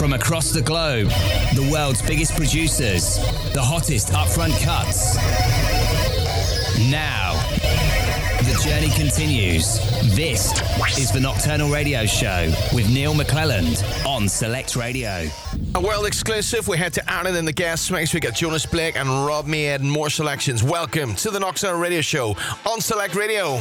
From across the globe, the world's biggest producers, the hottest upfront cuts. Now, the journey continues. This is the Nocturnal Radio Show with Neal McClelland on Select Radio. A world exclusive. We head to Ireland in the guest mix. We got Jonas Blake and Rob Made and more selections. Welcome to the Nocturnal Radio Show on Select Radio.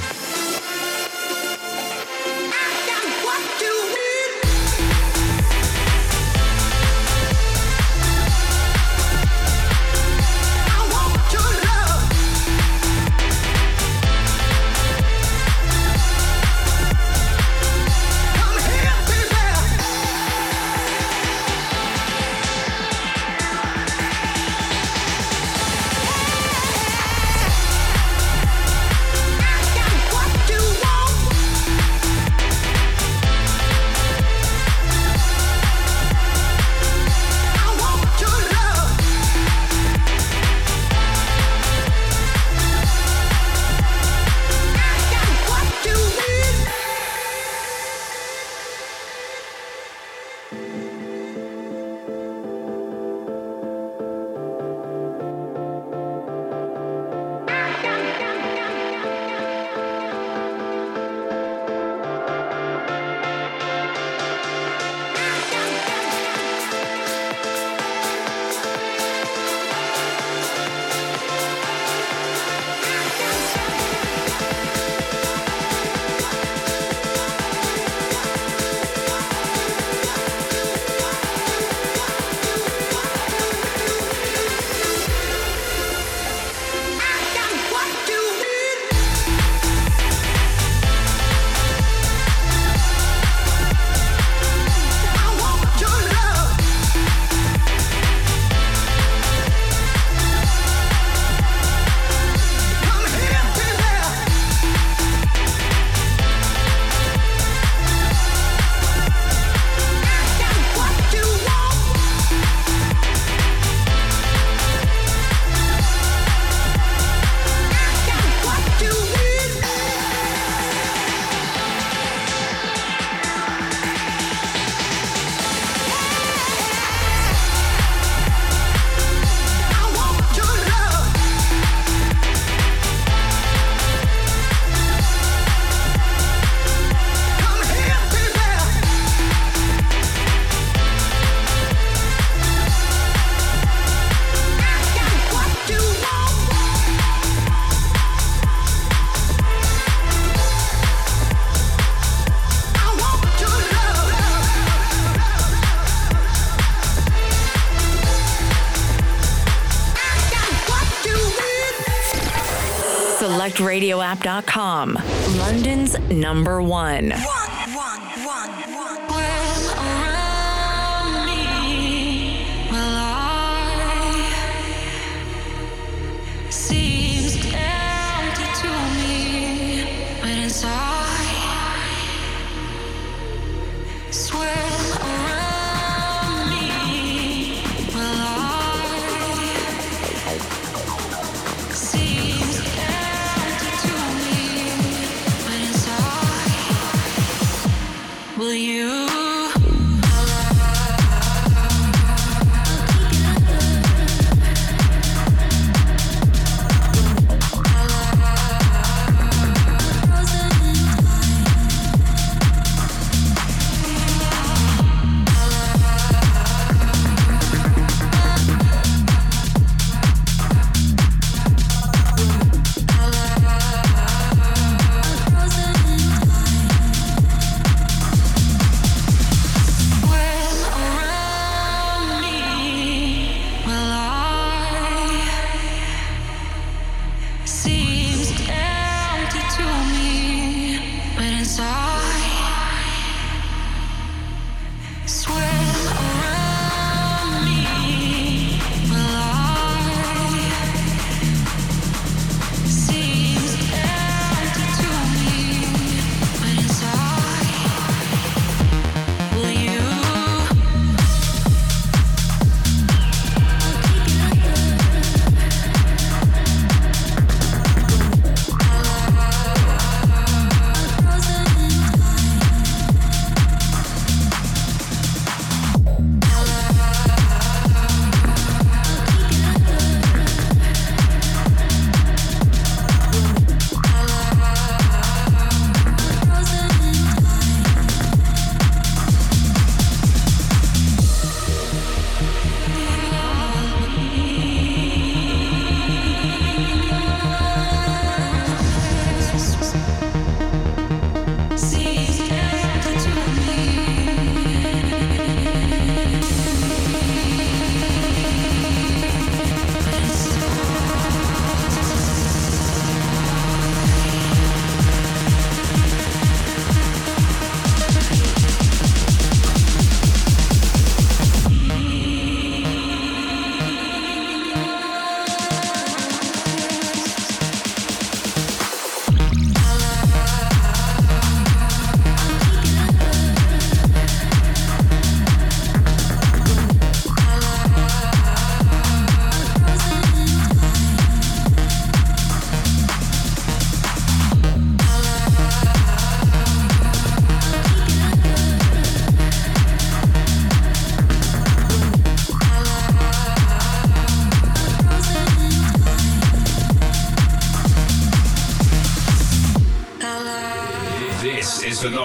radioapp.com, London's number one.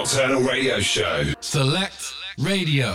Nocturnal Radio Show. Select Radio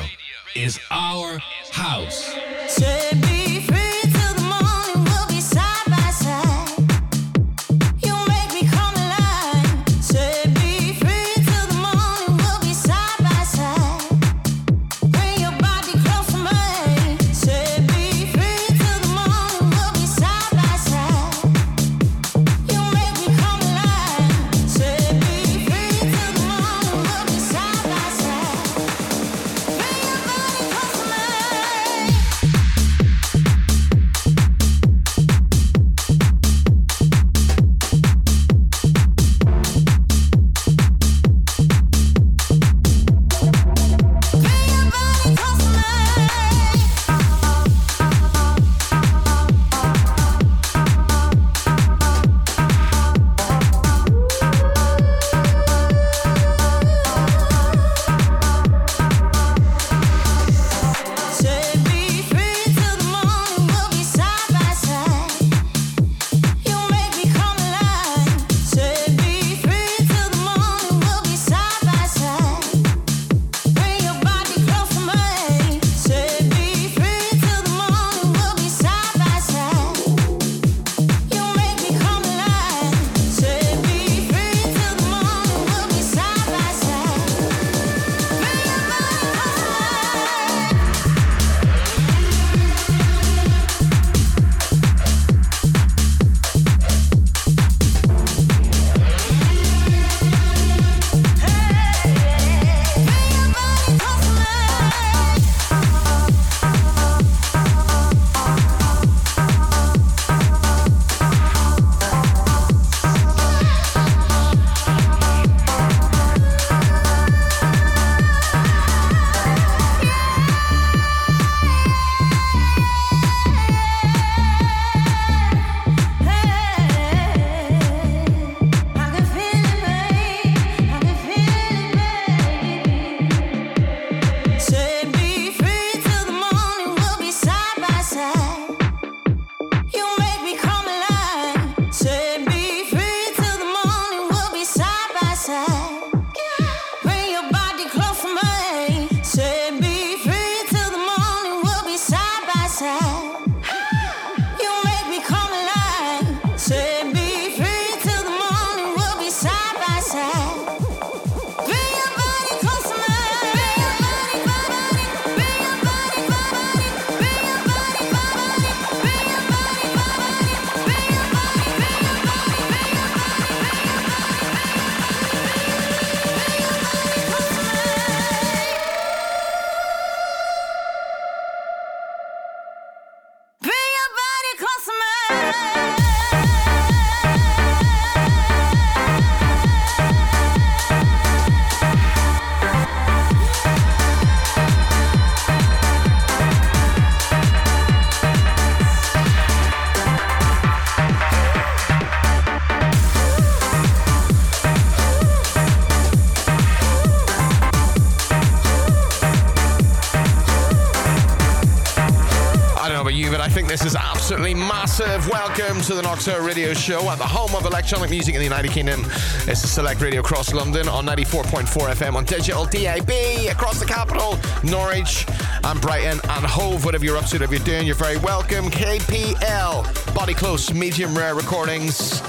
Nocturne Radio Show at the home of electronic music in the United Kingdom. It's select radio across London on 94.4 FM on digital DAB across the capital, Norwich and Brighton and Hove. Whatever you're up to, whatever you're doing, you're very welcome. KLP, Body Close, Medium Rare Recordings.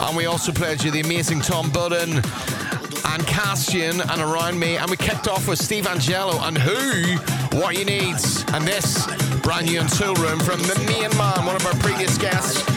And we also played you the amazing Tum Budin and Castian and Around Me. And we kicked off with Steve Angello and Wh0, What You Need. And this brand new and Toolroom from the main man, one of our previous guests,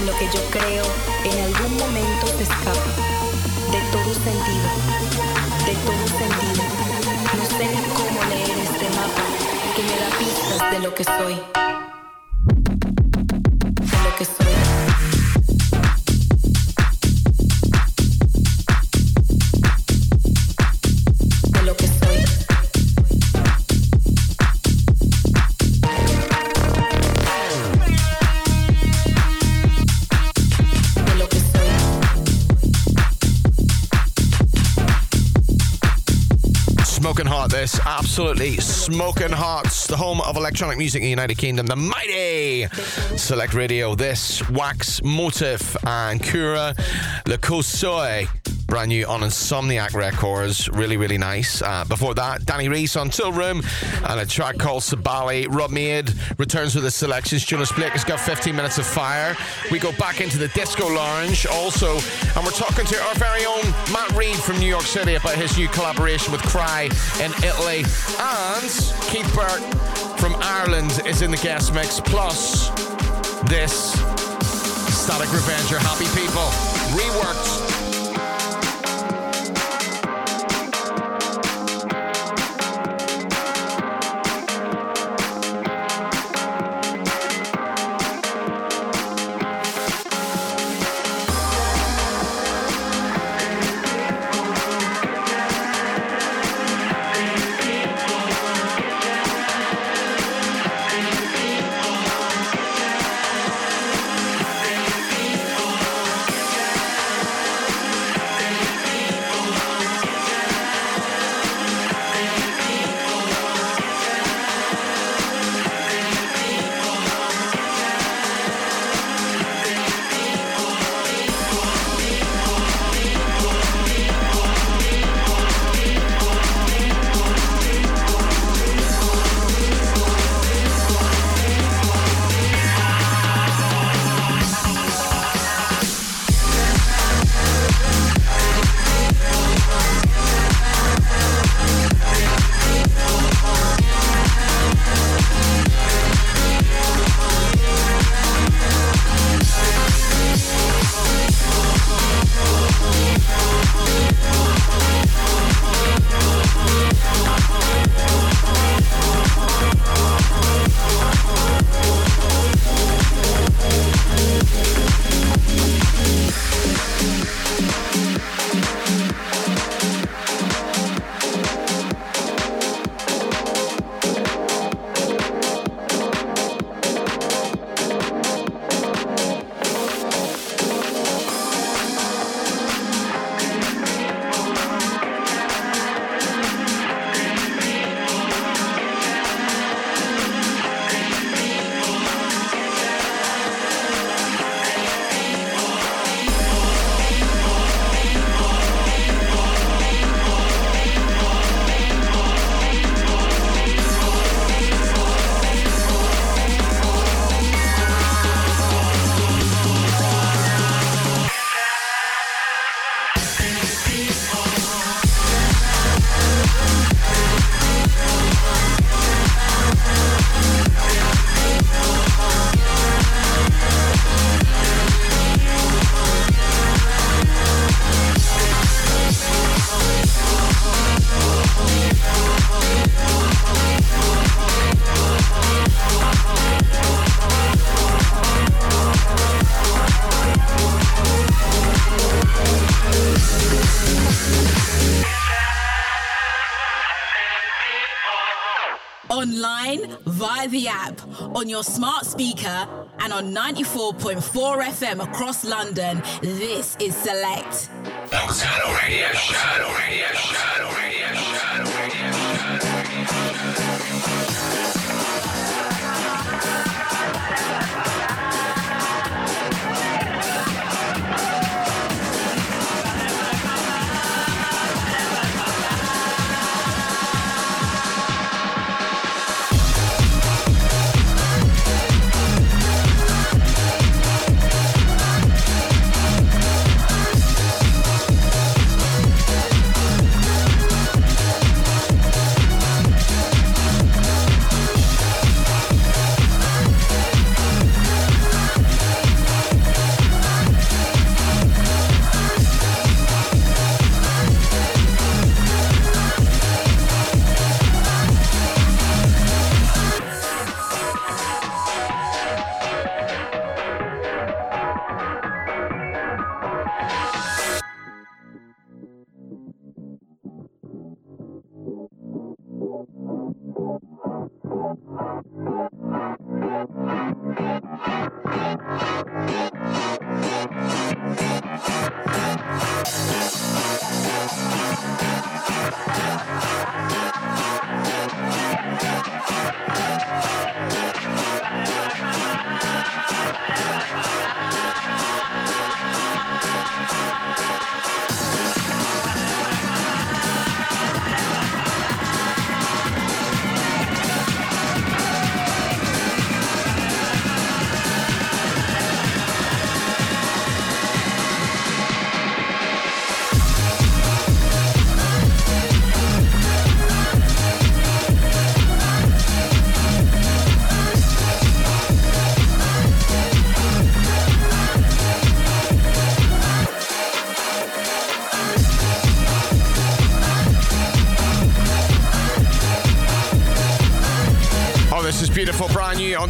en lo que yo creo en algún momento te escapa de todo sentido, de todo sentido. No sé cómo leer este mapa que me da pistas de lo que soy. Absolutely smoking hot. The home of electronic music in the United Kingdom, the mighty Select Radio. This Wax Motif and Kura Le Kosoi brand new on Insomniac Records. Really, really nice. Uh, before that, Danny Rhys on Toolroom and a track called Sabali. Rob Made returns with his selections. Jonas Blake has got 15 minutes of fire. We go back into the Disco Lounge also, and we're talking to our very own Matt Reid from New York City about his new collaboration with Kry in Italy. And Keith Burke from Ireland is in the guest mix. Plus, this Static Revenger Happy People reworked via the app, on your smart speaker, and on 94.4 FM across London. This is Select. Radio. Radio. Radio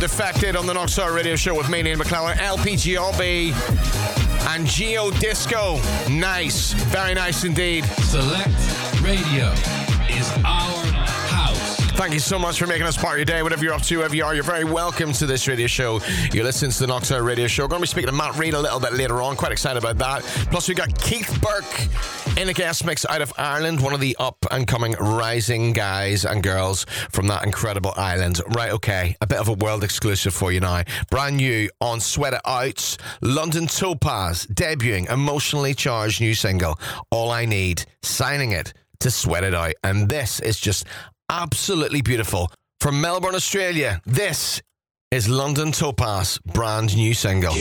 undefected on the Nocturne Radio Show with me, Neal McClelland, LP Giobbi, and Geo Disco. Nice, very nice indeed. Select Radio is our house. Thank you so much for making us part of your day. Whatever you're up to, wherever you are, you're very welcome to this radio show. You're listening to the Nocturne Radio Show. We're going to be speaking to Matt Reid a little bit later on. Quite excited about that. Plus, we got Keith Burke in a guest mix out of Ireland, one of the up and coming rising guys and girls from that incredible island. Right, okay, a bit of a world exclusive for you now. Brand new on Sweat It Out, London Topaz debuting emotionally charged new single, All I Need, signing it to sweat it out. And this is just absolutely beautiful. From Melbourne, Australia, this is London Topaz brand new single.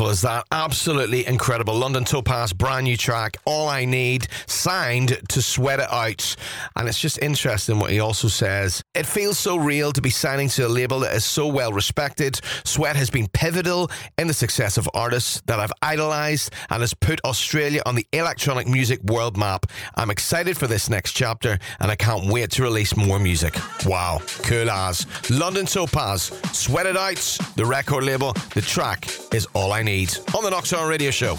Beautiful is that? Absolutely incredible. London Topaz, brand new track, All I Need, signed to Sweat It Out. And it's just interesting what he also says. It feels so real to be signing to a label that is so well respected. Sweat has been pivotal in the success of artists that I've idolized and has put Australia on the electronic music world map. I'm excited for this next chapter and I can't wait to release more music. Wow, cool as. London Topaz, Sweat It Out, the record label, the track is all I need on the Nocturne Radio Show.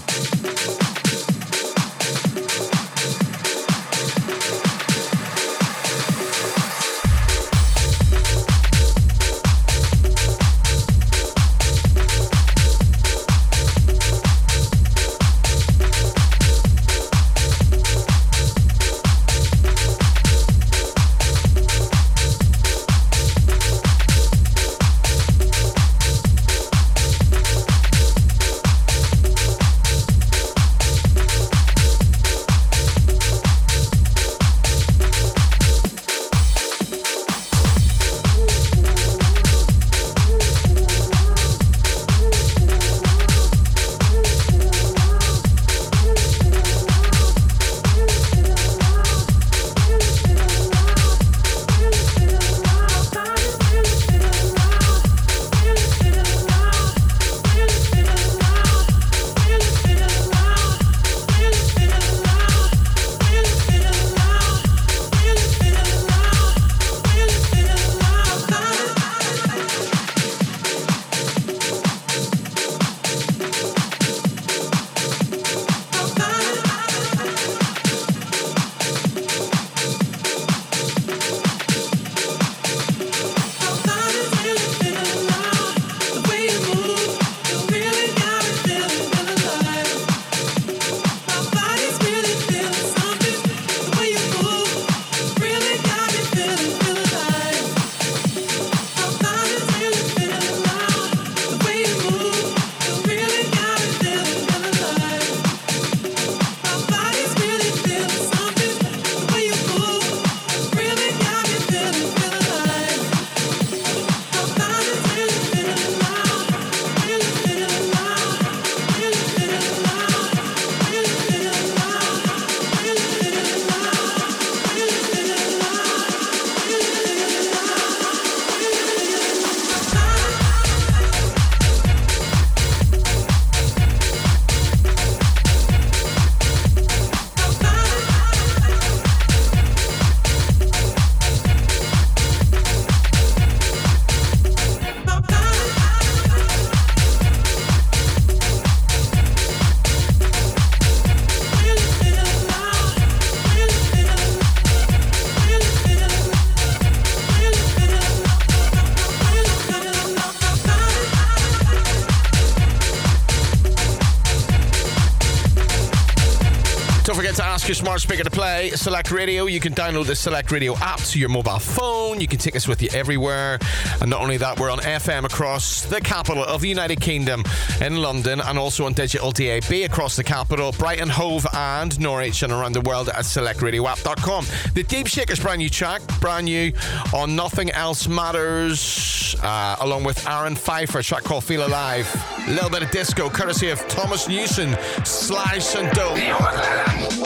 Play Select Radio. You can download the Select Radio app to your mobile phone. You can take us with you everywhere. And not only that, we're on FM across the capital of the United Kingdom in London and also on digital DAB across the capital, Brighton, Hove, and Norwich and around the world at selectradioapp.com. The Deep Shakers brand new track, brand new on Nothing Else Matters, uh, along with Aaron Pfeiffer, track called Feel Alive. A little bit of disco, courtesy of Thomas Newson, Slice and. Neal McClelland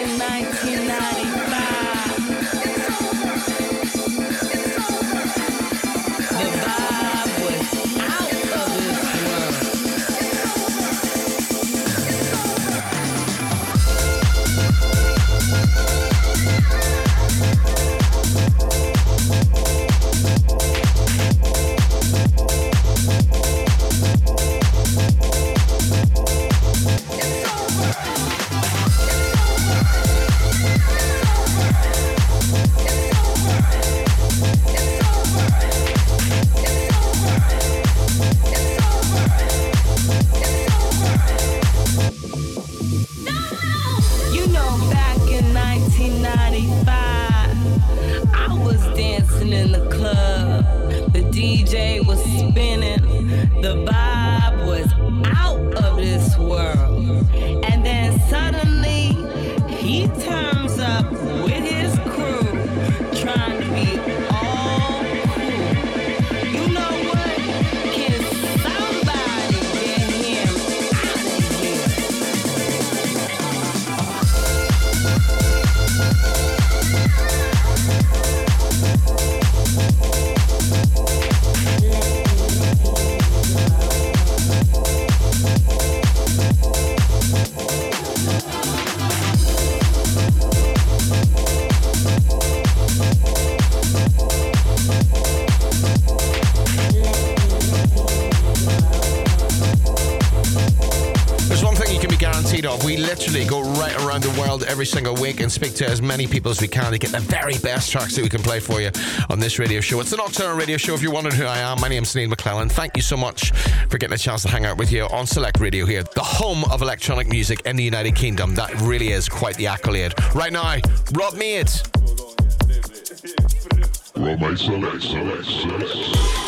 on Select Radio. Every single week and speak to as many people as we can to get the very best tracks that we can play for you on this radio show. It's the Nocturnal Radio Show. If you're wondering who I am, my name's Neal McClelland. Thank you so much for getting a chance to hang out with you on Select Radio here, the home of electronic music in the United Kingdom. That really is quite the accolade. Right now, Rob Made. Rob Select, Select, Select.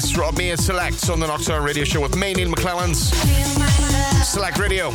This? Rob Made selects on the Nocturnal Radio Show with me, Neal McClelland's Select Radio.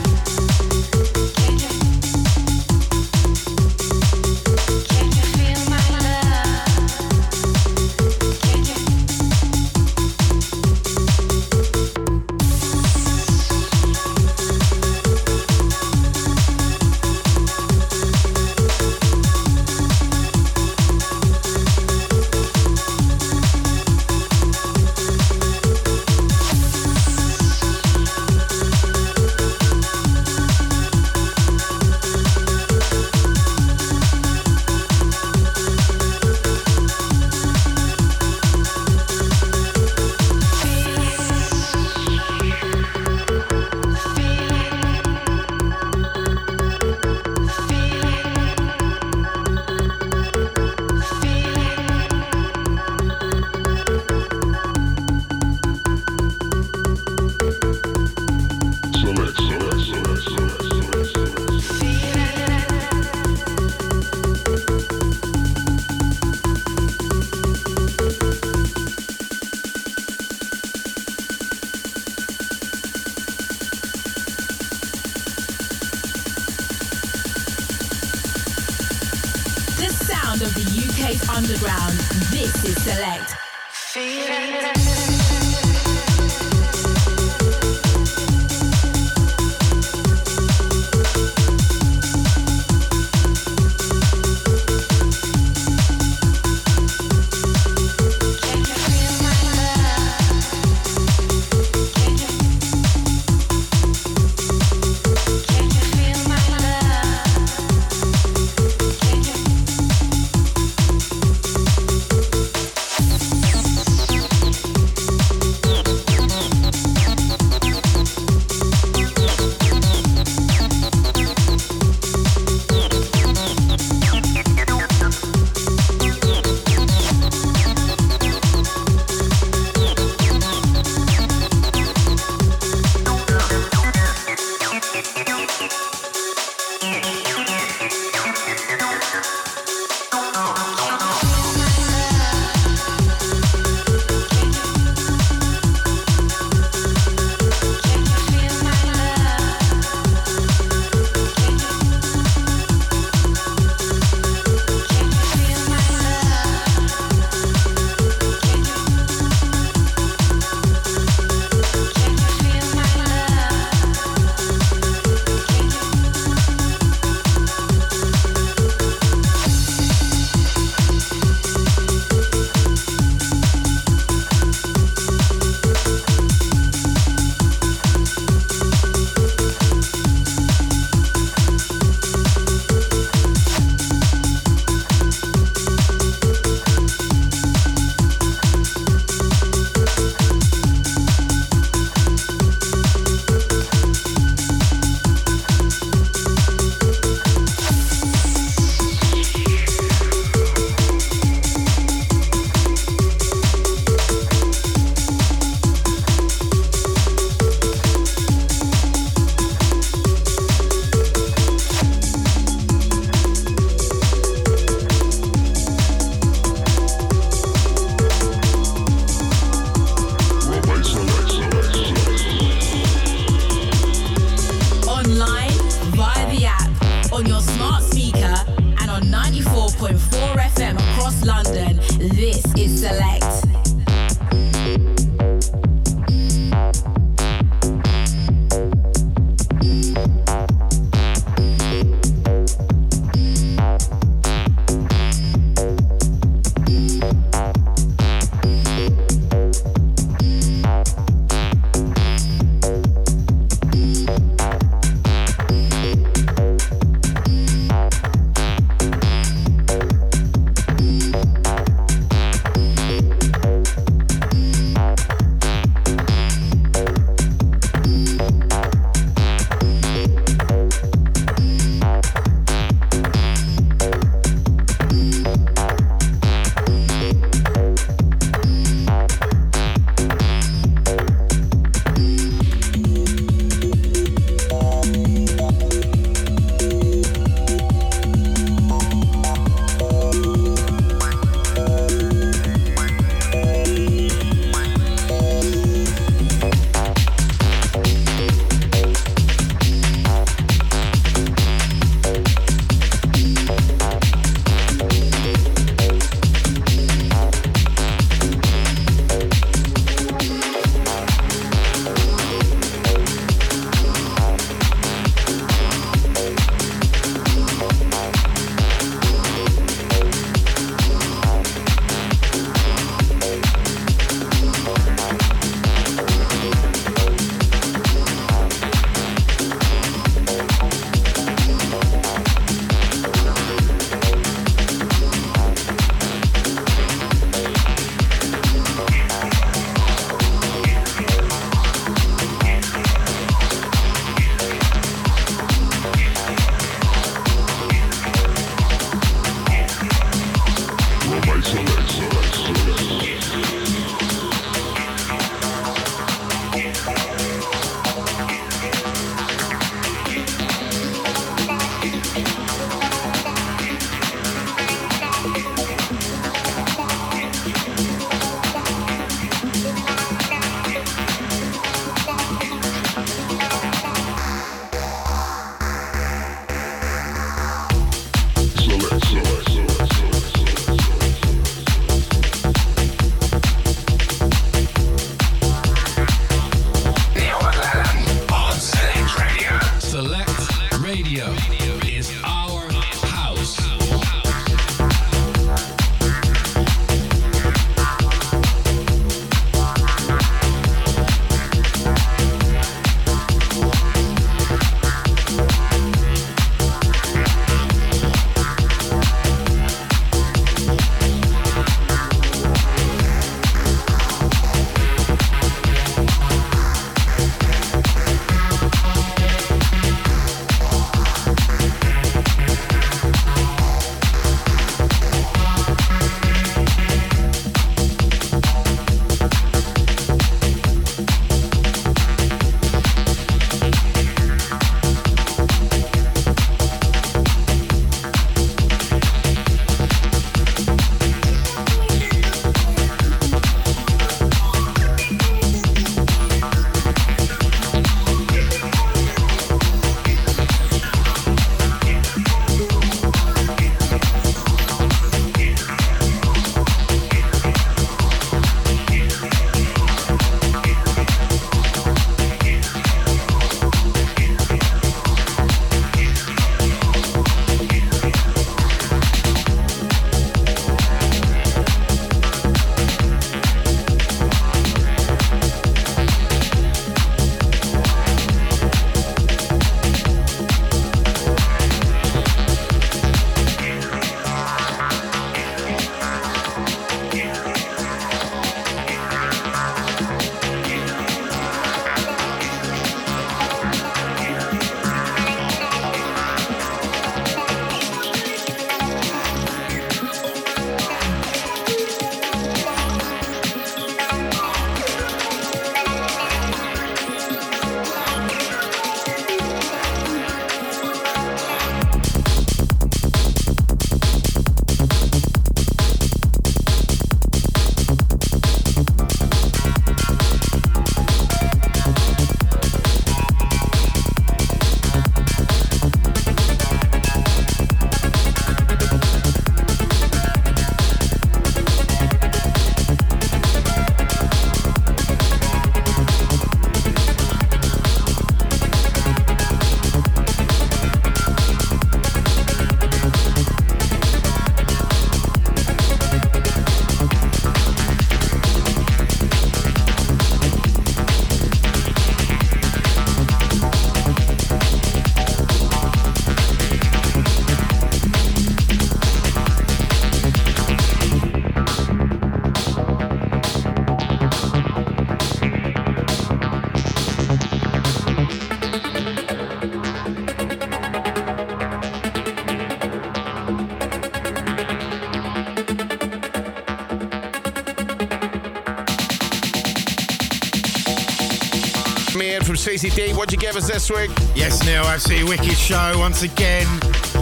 Stacey D, what'd you give us this week? Yes, Neal, absolutely wicked show once again.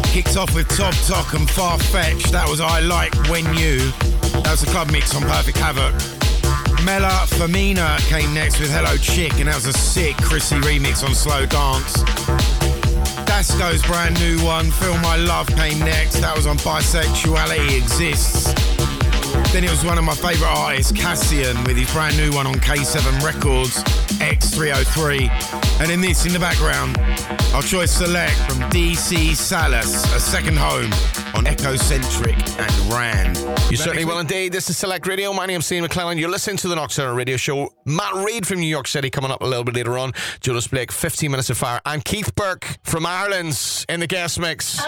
Kicked off with Top Talk and Far. That was I Like When You. That was the club mix on Perfect Havoc. Mela Femina came next with Hello Chick, and that was a sick Chrissy remix on Slow Dance. Dasco's brand new one, Feel My Love, came next. That was on Bisexuality Exists. Then it was one of my favourite artists, Cassian, with his brand new one on K7 Records, X303. And in this, in the background, our choice select from DC Salas, A Second Home on Echocentric and Ran. You certainly will indeed. This is Select Radio. My name's Steve McClelland. You're listening to the Nocturnal Radio Show. Matt Reid from New York City coming up a little bit later on. Jonas Blake, 15 Minutes of Fire. And Keith Burke from Ireland's in the guest mix.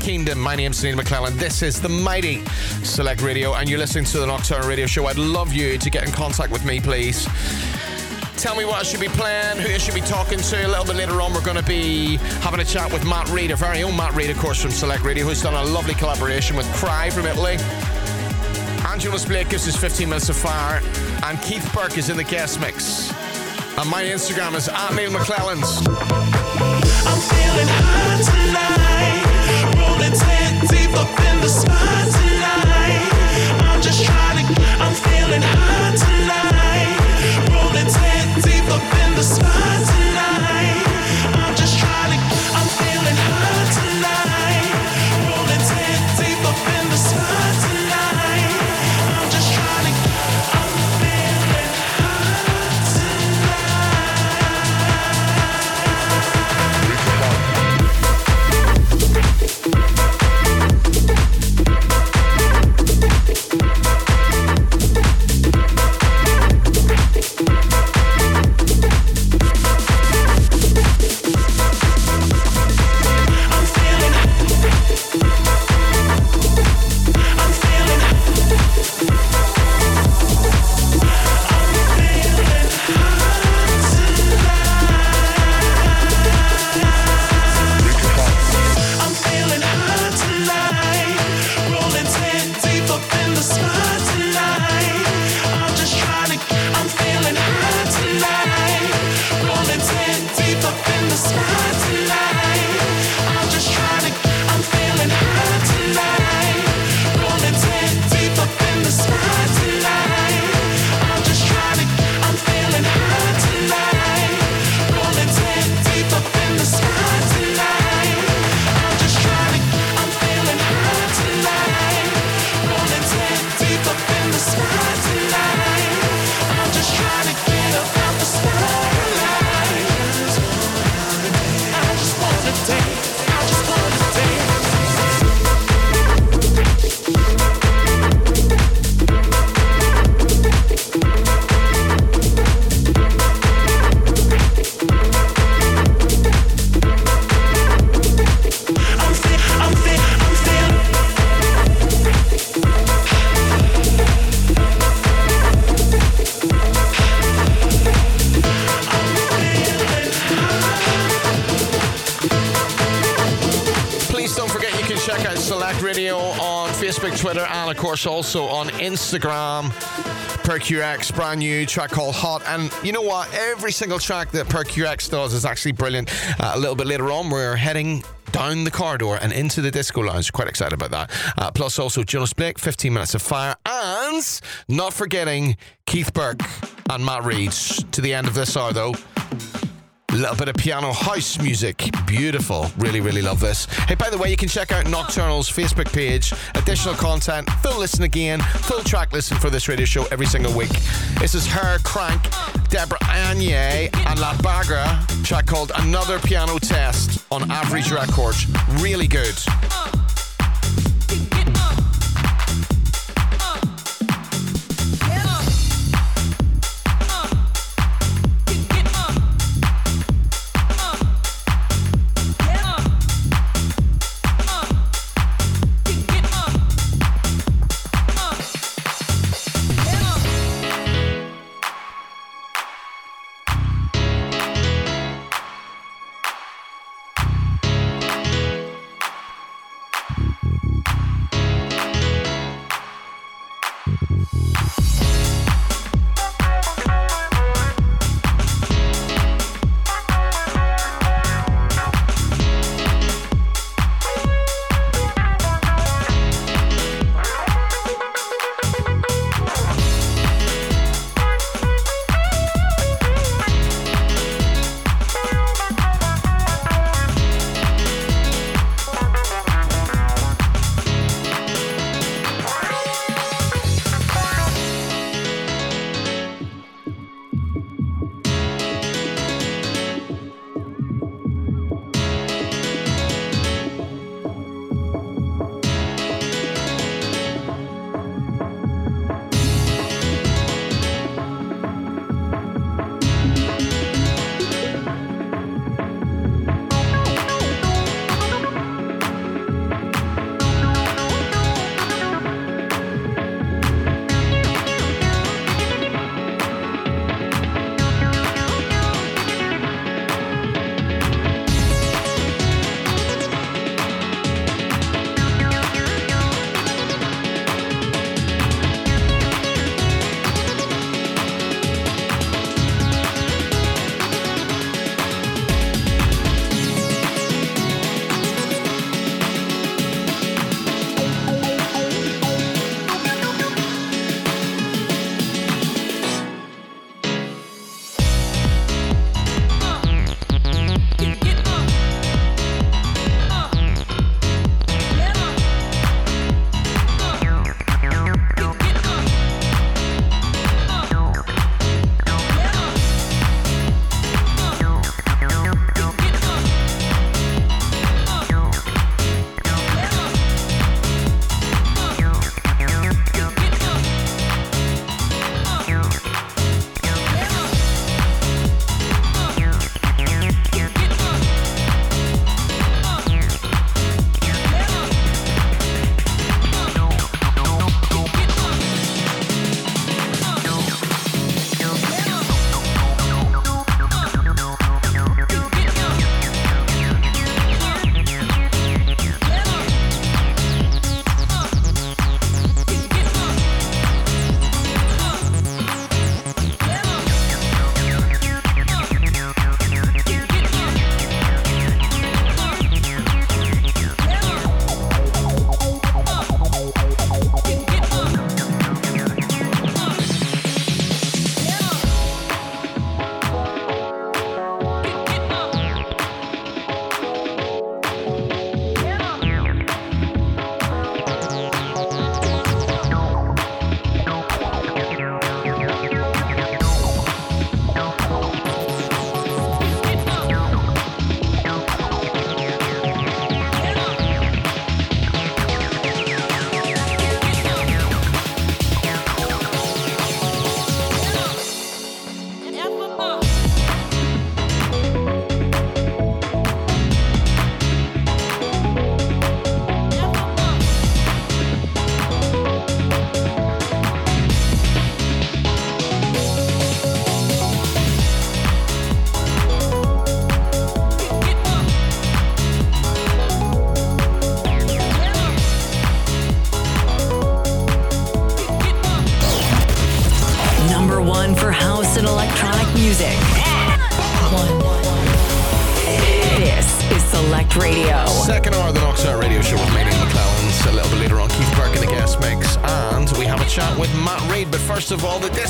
Kingdom. My name's Neal McClelland. This is the mighty Select Radio, and you're listening to the Nocturnal Radio Show. I'd love you to get in contact with me, please. Tell me what I should be playing, who I should be talking to. A little bit later on, we're going to be having a chat with Matt Reid, our very own Matt Reid, of course, from Select Radio, who's done a lovely collaboration with Kry from Italy. Angela Blake gives us 15 minutes of fire, and Keith Burke is in the guest mix. And my Instagram is at Neal McClelland's. I'm feeling tonight. The sky also on Instagram. PerQX, brand new track called Hot. And you know what? Every single track that PerQX does is actually brilliant. Uh, a little bit later on, we're heading down the corridor and into the disco lounge. Quite excited about that. Uh, plus, also Jonas Blake, 15 Minutes of Fire, and not forgetting Keith Burke and Matt Reid. To the end of this hour, though. Little bit of piano house music. Beautiful. Really, really love this. Hey, by the way, you can check out Nocturnal's Facebook page. Additional content, full listen again, full track listen for this radio show every single week. This is her, Crank, Deborah Anye, and La Bagra, track called Another Piano Test on Average Records. Really good.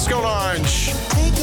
Disco Lounge. Take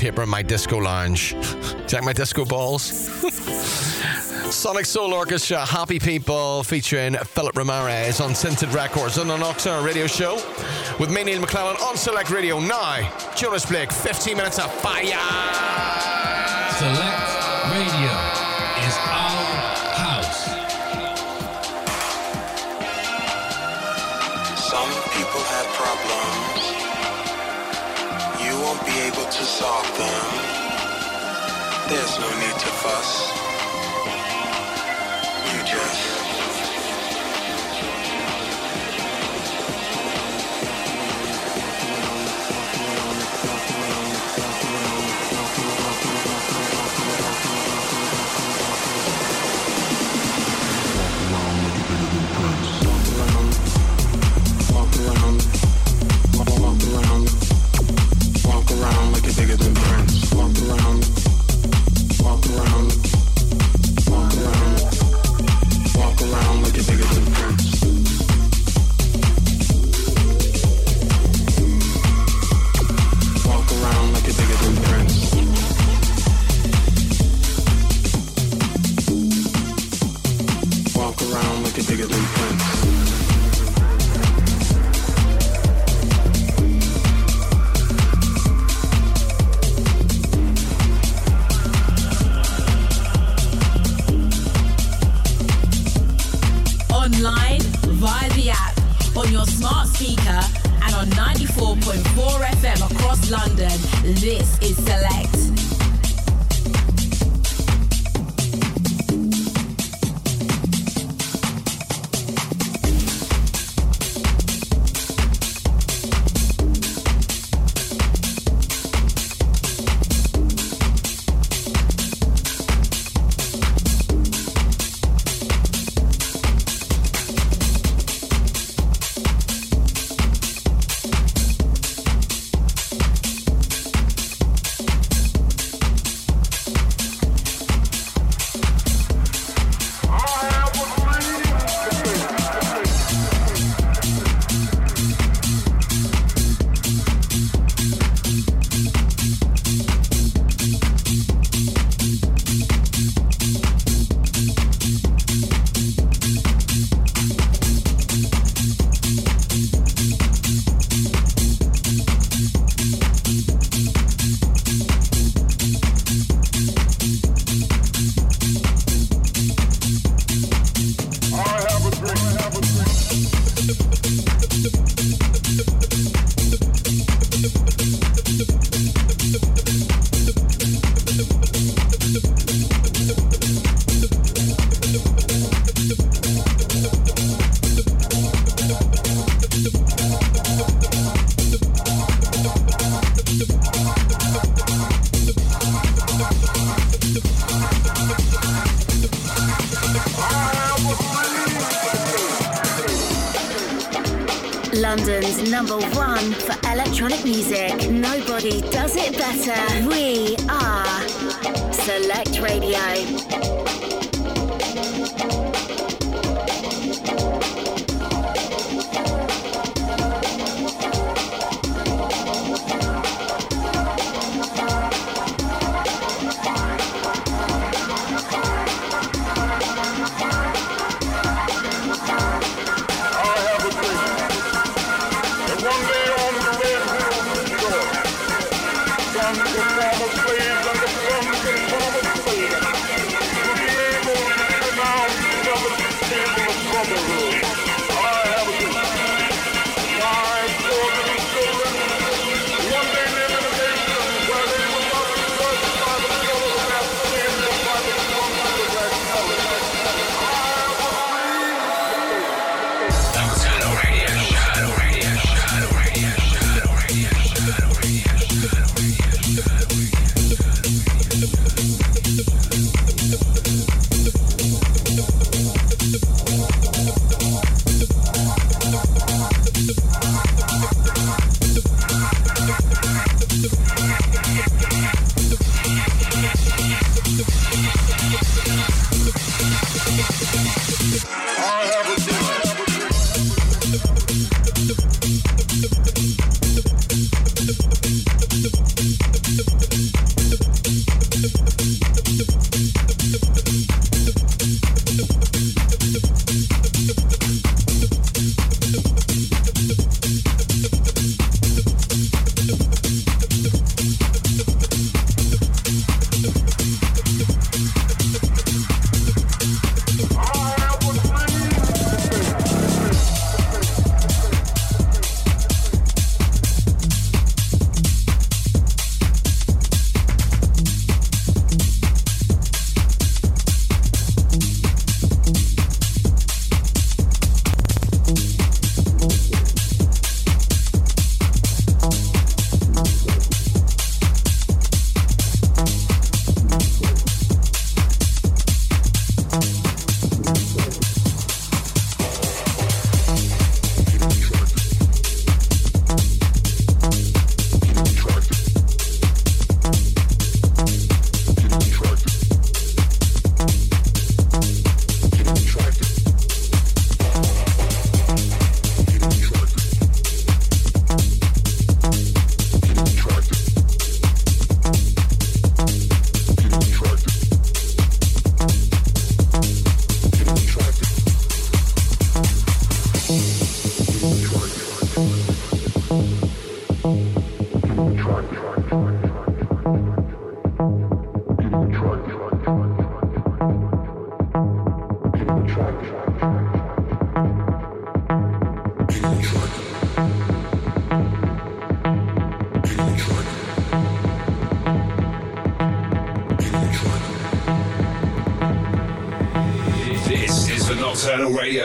paper in my disco lounge. Check my disco balls. Sonic Soul Orchestra, Happy People, featuring Philip Ramirez on Tinted Records on Nocturne radio show with me, Neal McClelland, on Select Radio now. Jonas Blake, 15 minutes of fire. Select. solve them. There's no need to fuss. You just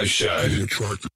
Show.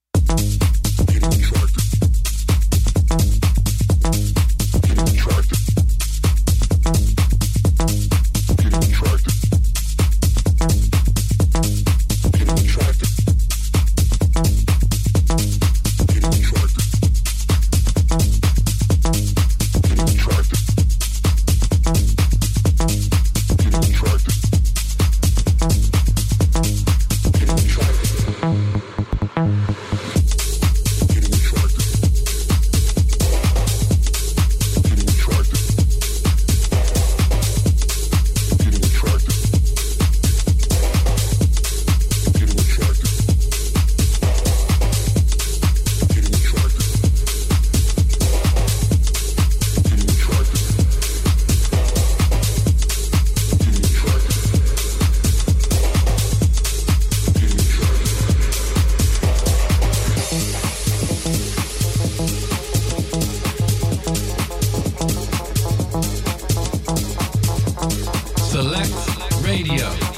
Radio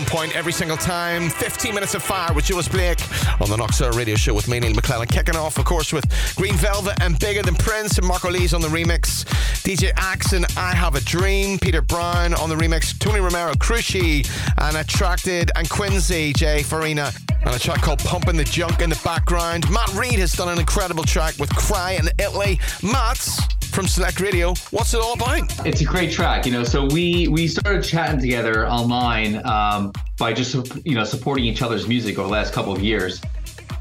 on point every single time. 15 minutes of fire with Jonas Blake on the Nocturne Radio Show with me, Neal McClelland. Kicking off, of course, with Green Velvet and Bigger Than Prince and Marco Lys on the remix. DJ Axon, I Have a Dream. Peter Brown on the remix. Tony Romero, Cruci, and Attracted, and Quincy J. Farina. And a track called Pumping the Junk in the background. Matt Reid has done an incredible track with Kry in Italy. Matt from Select Radio, what's it all about? It's a great track, you know. So we we started chatting together online um, by just you know supporting each other's music over the last couple of years,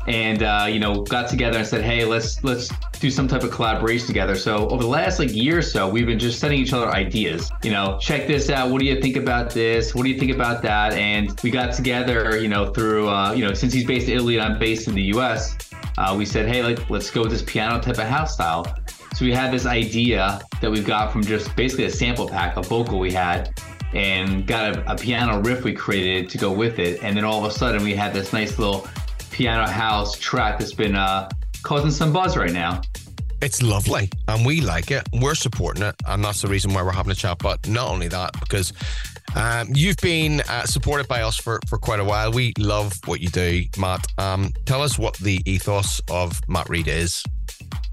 and uh, you know got together and said, hey, let's let's do some type of collaboration together. So over the last like year or so, we've been just sending each other ideas. You know, check this out. What do you think about this? What do you think about that? And we got together, you know, through uh, you know since he's based in Italy and I'm based in the U.S. Uh, we said, hey, like let's go with this piano type of house style. So we had this idea that we got from just basically a sample pack, a vocal we had, and got a, a, piano riff we created to go with it. And then all of a sudden we had this nice little piano house track that's been uh, causing some buzz right now. It's lovely and we like it. We're supporting it. And that's the reason why we're having a chat. But not only that, because um, you've been uh, supported by us for, for quite a while. We love what you do, Matt. Um, tell us what the ethos of Matt Reid is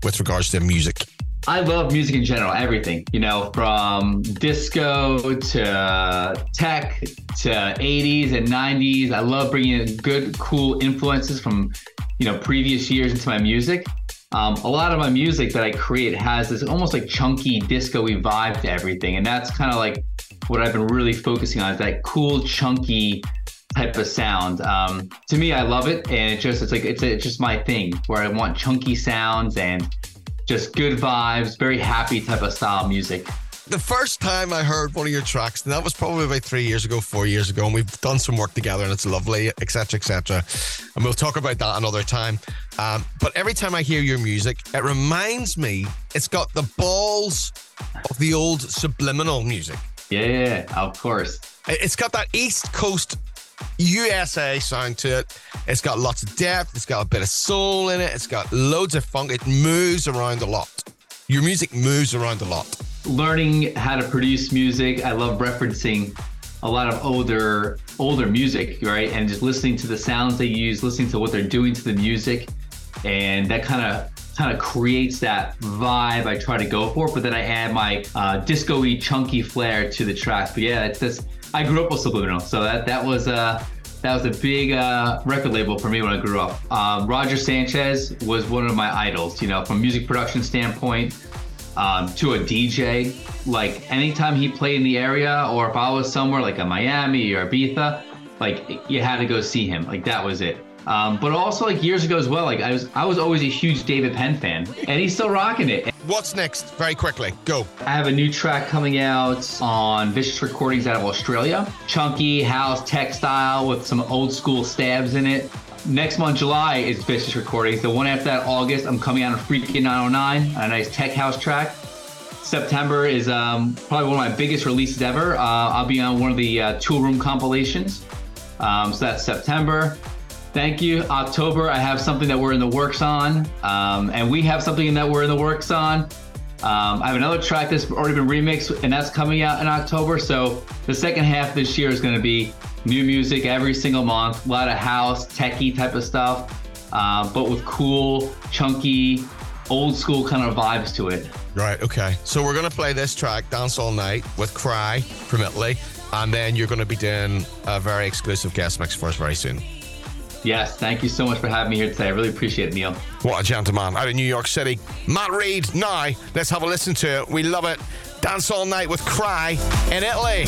with regards to music. I love music in general, everything, you know, from disco to tech to 80s and 90s. I love bringing in good, cool influences from, you know, previous years into my music. Um, a lot of my music that I create has this almost like chunky disco vibe to everything. And that's kind of like what I've been really focusing on is that cool, chunky type of sound. Um, to me, I love it. And it just, it's like, it's, it's just my thing where I want chunky sounds and just good vibes, very happy type of style music. The first time I heard one of your tracks, and that was probably about three years ago, four years ago, and we've done some work together, and it's lovely, etc., etc. And we'll talk about that another time. Um, but every time I hear your music, it reminds me it's got the balls of the old subliminal music. Yeah, of course. It's got that East Coast USA sound to it. It's got lots of depth. It's got a bit of soul in it. It's got loads of funk. It moves around a lot. Your music moves around a lot. Learning how to produce music. I love referencing a lot of older older music, right? And just listening to the sounds they use, listening to what they're doing to the music, and that kind of kind of creates that vibe I try to go for. But then I add my uh, disco-y, chunky flair to the tracks. But yeah, it's just I grew up with Subliminal, so that that was uh, that was a big uh, record label for me when I grew up. Um, Roger Sanchez was one of my idols, you know, from music production standpoint um, to a DJ. Like anytime he played in the area, or if I was somewhere like a Miami or Ibiza, like you had to go see him. Like that was it. Um, but also like years ago as well, like I was I was always a huge David Penn fan, and he's still rocking it. What's next? Very quickly, go. I have a new track coming out on Vicious Recordings out of Australia. Chunky house textile with some old school stabs in it. Next month, July, is Vicious Recordings. The one after that, August, I'm coming out on Freakin' 909, a nice tech house track. September is um, probably one of my biggest releases ever. Uh, I'll be on one of the uh, Toolroom compilations. Um, so that's September. Thank you. October, I have something that we're in the works on, um, and we have something that we're in the works on. Um, I have another track that's already been remixed, and that's coming out in October. So the second half this year is going to be new music every single month, a lot of house, techie type of stuff, uh, but with cool, chunky, old school kind of vibes to it. Right. Okay. So we're going to play this track, Dance All Night, with Kry from Italy, and then you're going to be doing a very exclusive guest mix for us very soon. Yes, thank you so much for having me here today. I really appreciate it, Neal. What a gentleman out of New York City. Matt Reid, now let's have a listen to it. We love it. Dance all night with Kry in Italy.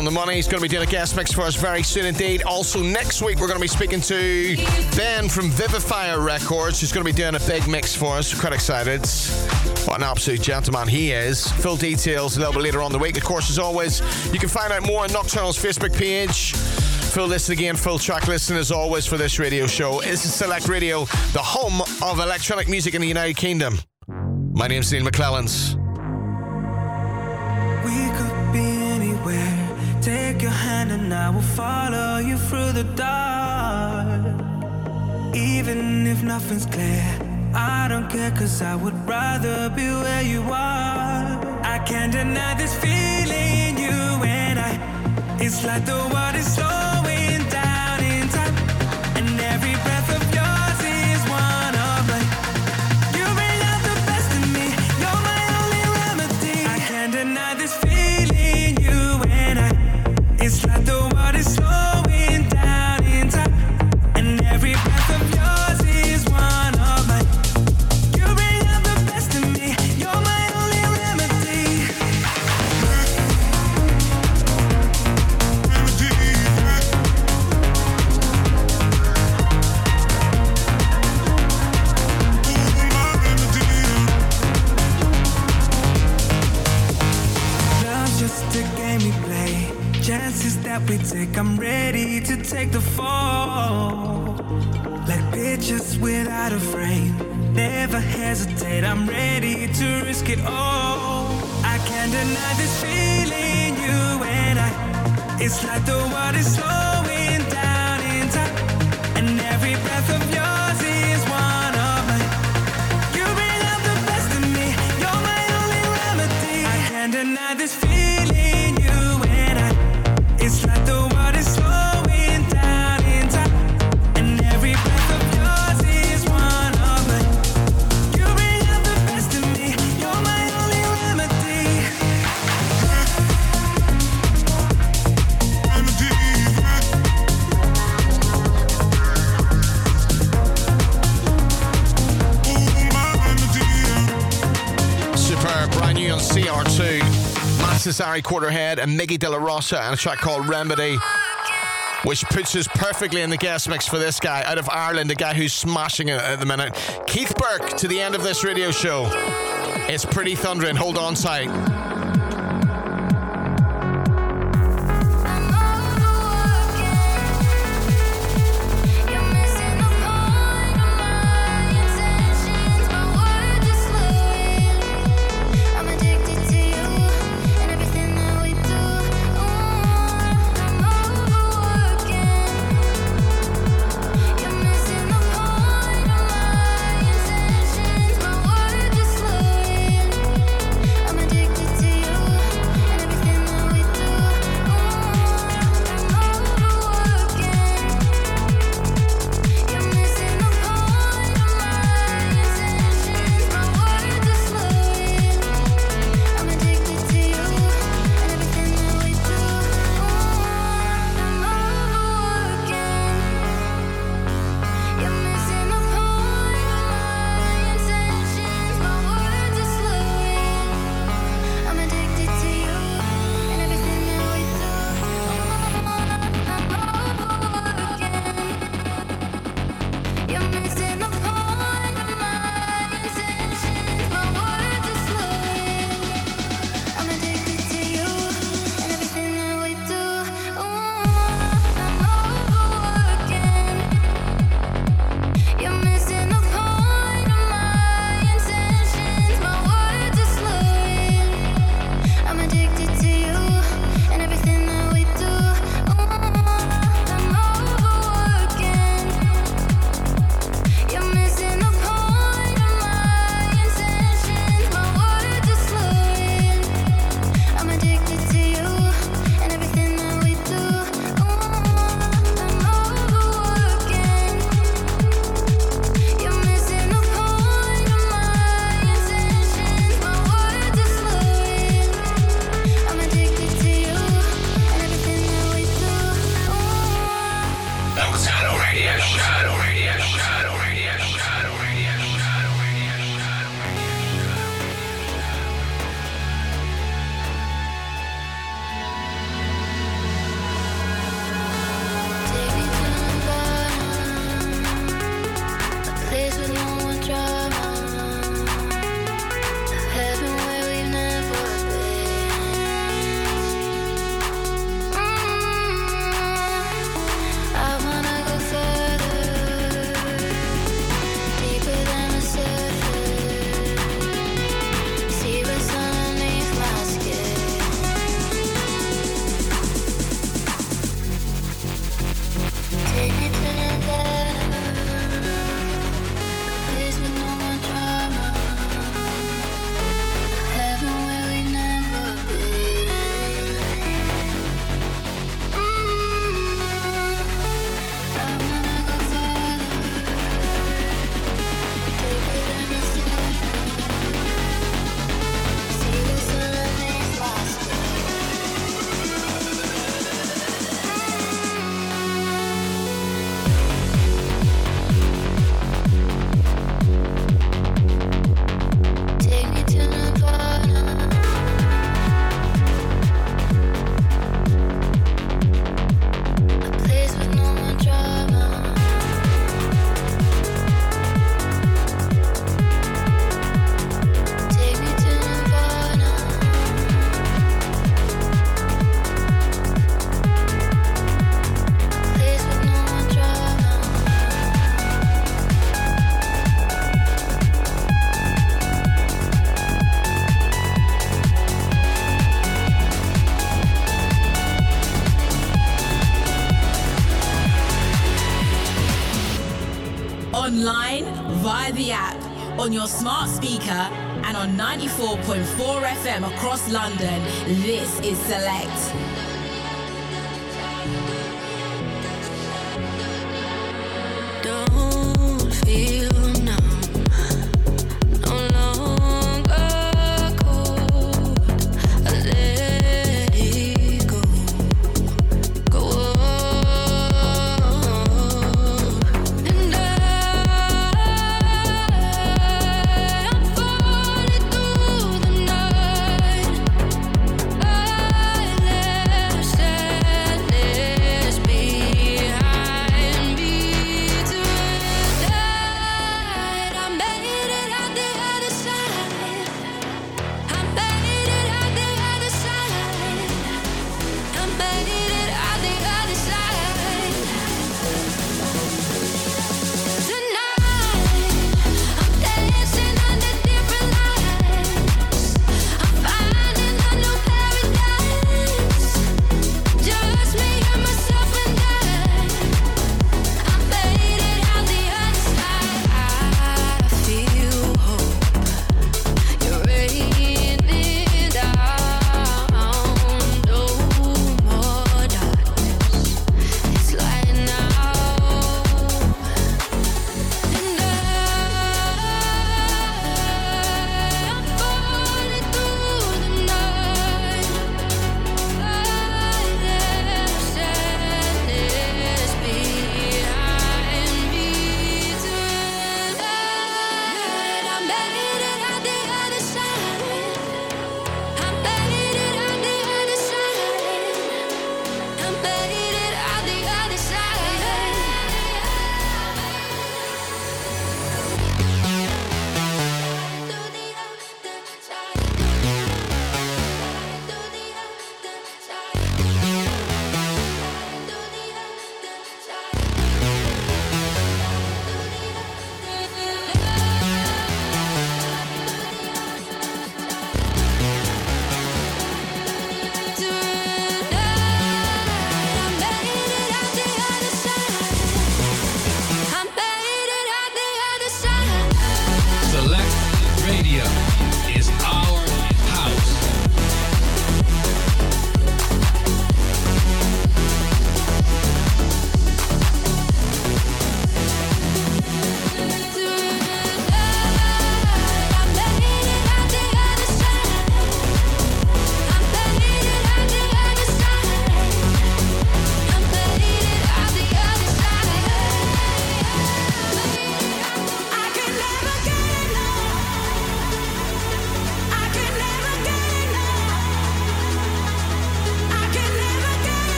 On the money. He's going to be doing a guest mix for us very soon indeed. Also, next week, we're going to be speaking to Ben from Vivifier Records, who's going to be doing a big mix for us. We're quite excited. What an absolute gentleman he is. Full details a little bit later on the week. Of course, as always, you can find out more on Nocturne's Facebook page. Full list again, full track listing as always for this radio show. Is Select Radio, the home of electronic music in the United Kingdom. My name's Neal McClellands. And I will follow you through the dark. Even if nothing's clear, I don't care cause I would rather be where you are. I can't deny this feeling, you and I. It's like the world is take, I'm ready to take the fall. Like pictures without a frame. Never hesitate, I'm ready to risk it all. I can't deny this feeling, you and I. It's like the is slowing down in time. And every breath of yours Matt Cesare Quarterhead and Miggy De La Rosa and a track called Remedy. Which puts us perfectly in the guest mix for this guy out of Ireland, the guy who's smashing it at the minute. Keith Burke to the end of this radio show. It's pretty thundering. Hold on tight. FM across London. This is Select.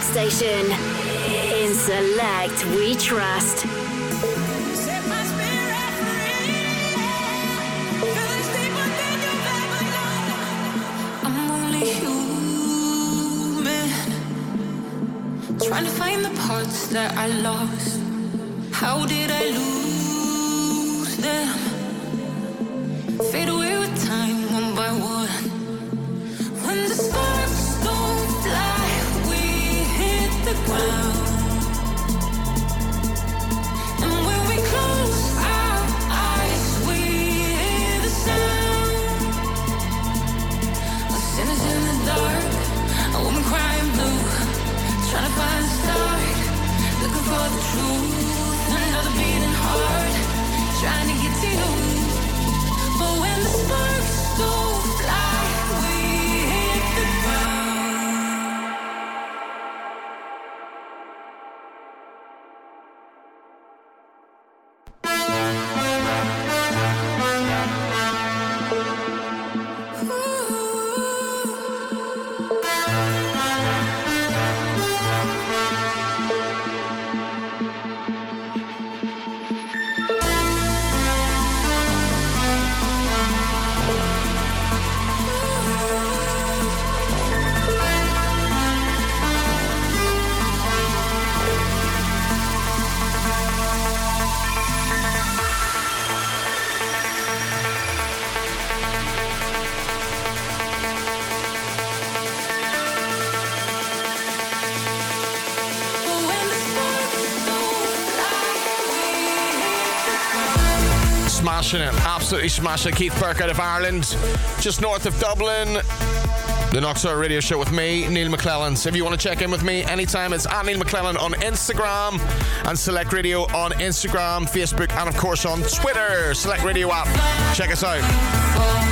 music station. In Select, we trust. Trying to find the parts that I lost. How did I lose them? Ground. Absolutely smashing it. Keith Burke out of Ireland, just north of Dublin. The Nocturne Radio Show with me, Neal McClelland. So if you want to check in with me anytime, it's at Neal McClelland on Instagram and Select Radio on Instagram, Facebook, and of course on Twitter. Select Radio app. Check us out.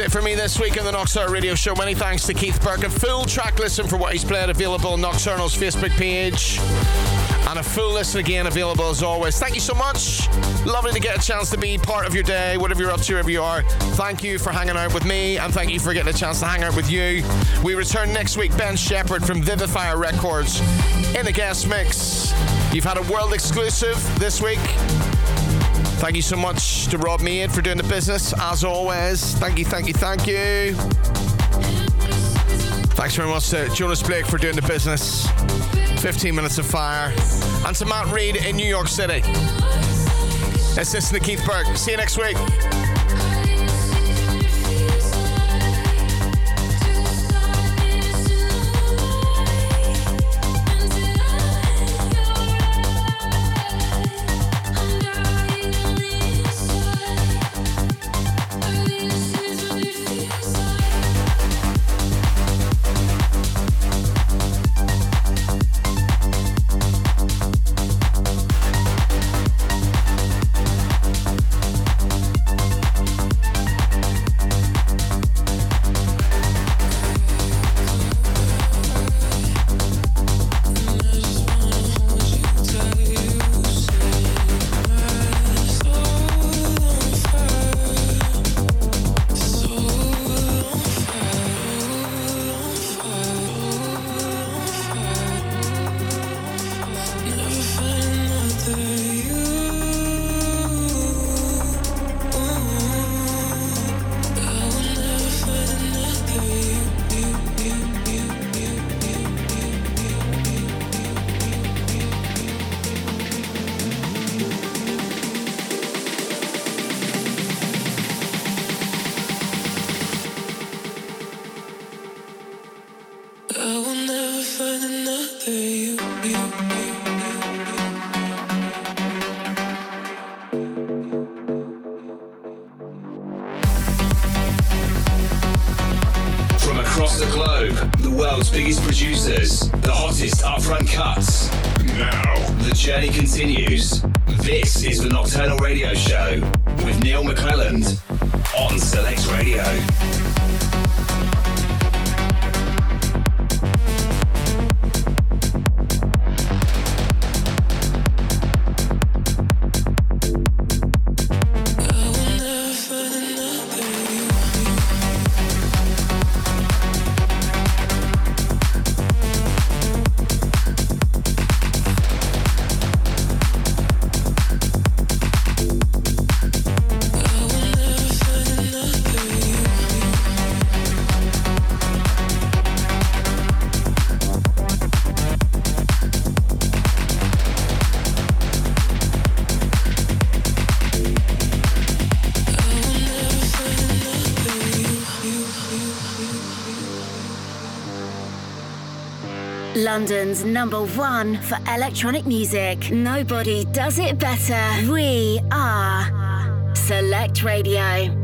It for me this week on the Nocturne Radio Show. Many thanks to Keith Burke. A full track listen for what he's played available on Nocturne's Facebook page. And a full listen again available as always. Thank you so much. Lovely to get a chance to be part of your day, whatever you're up to, wherever you are. Thank you for hanging out with me, and thank you for getting a chance to hang out with you. We return next week. Ben Shepherd from Vivifier Records in the guest mix. You've had a world exclusive this week. Thank you so much to Rob Made for doing the business, as always. Thank you, thank you, thank you. Thanks very much to Jonas Blake for doing the business. 15 minutes of fire. And to Matt Reid in New York City. Assistant to Keith Burke. See you next week. Upfront cuts. Now, the journey continues. This is the Nocturne Radio Show with Neal McClelland on Select Radio. London's number one for electronic music. Nobody does it better. We are Select Radio.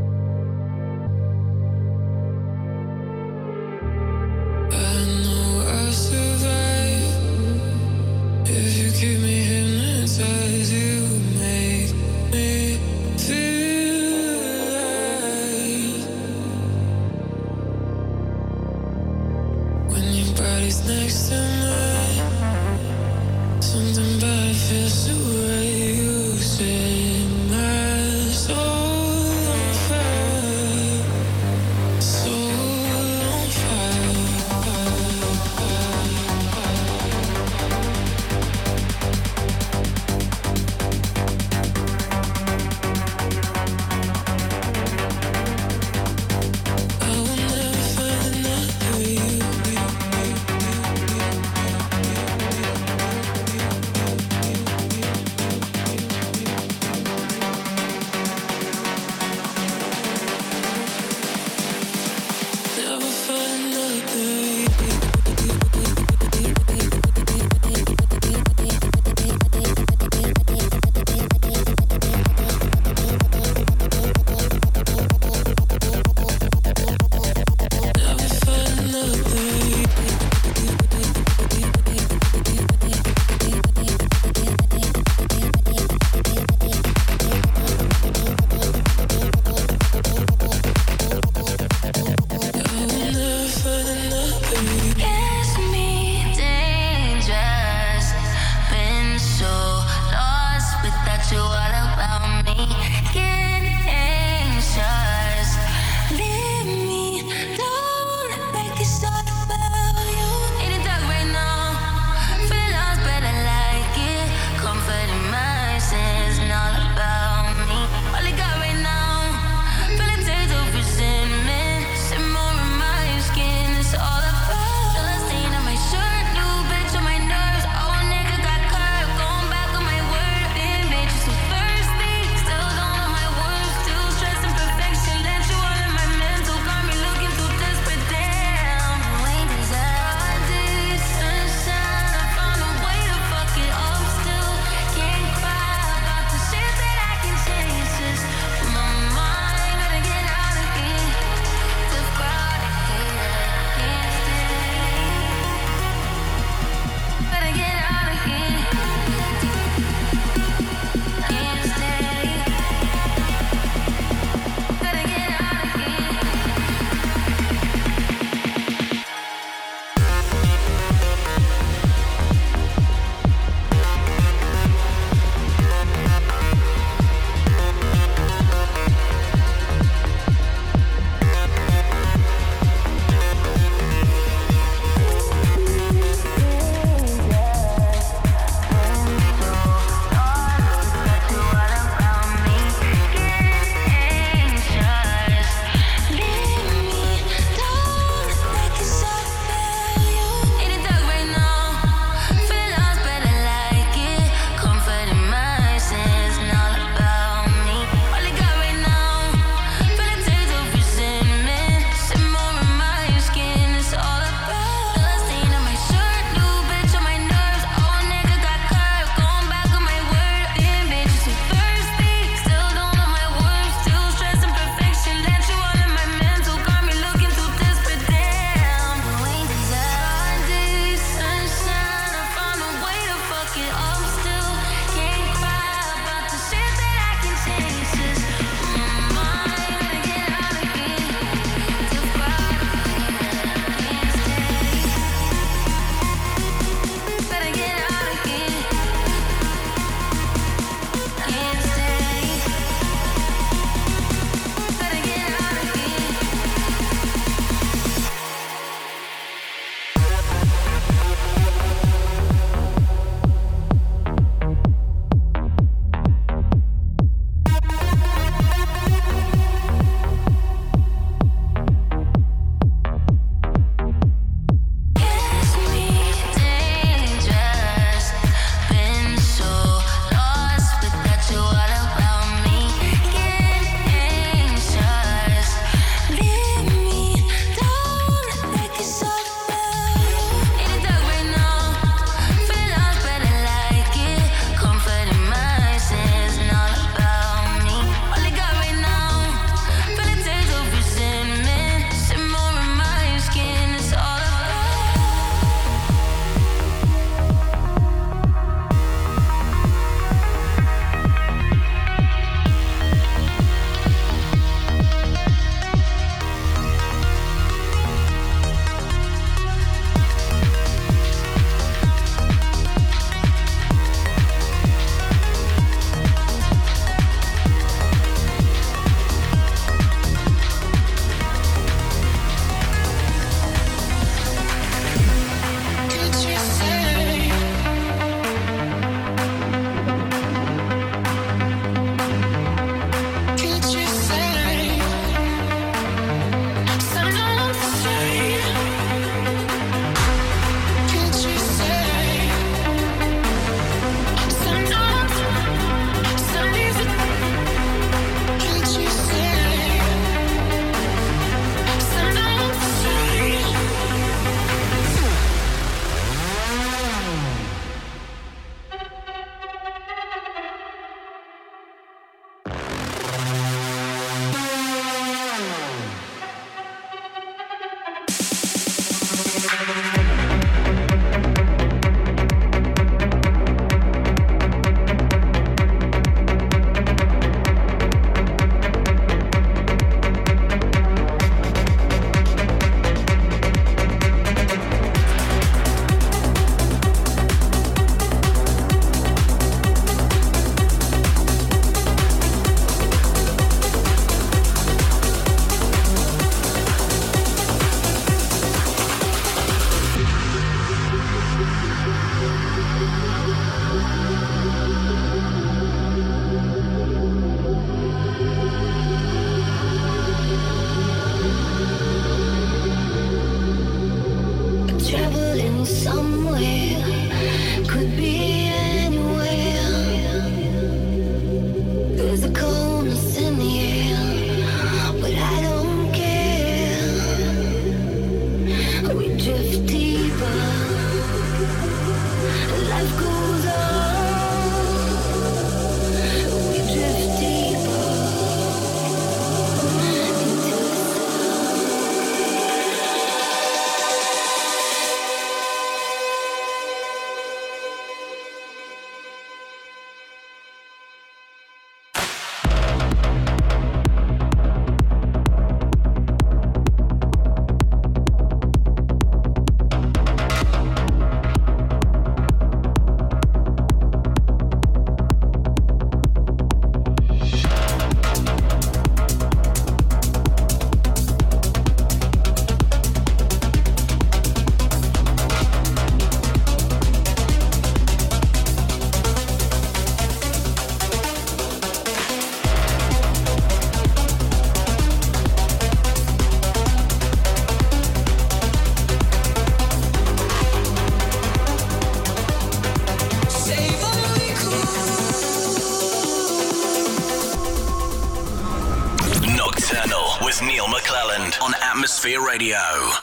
Radio.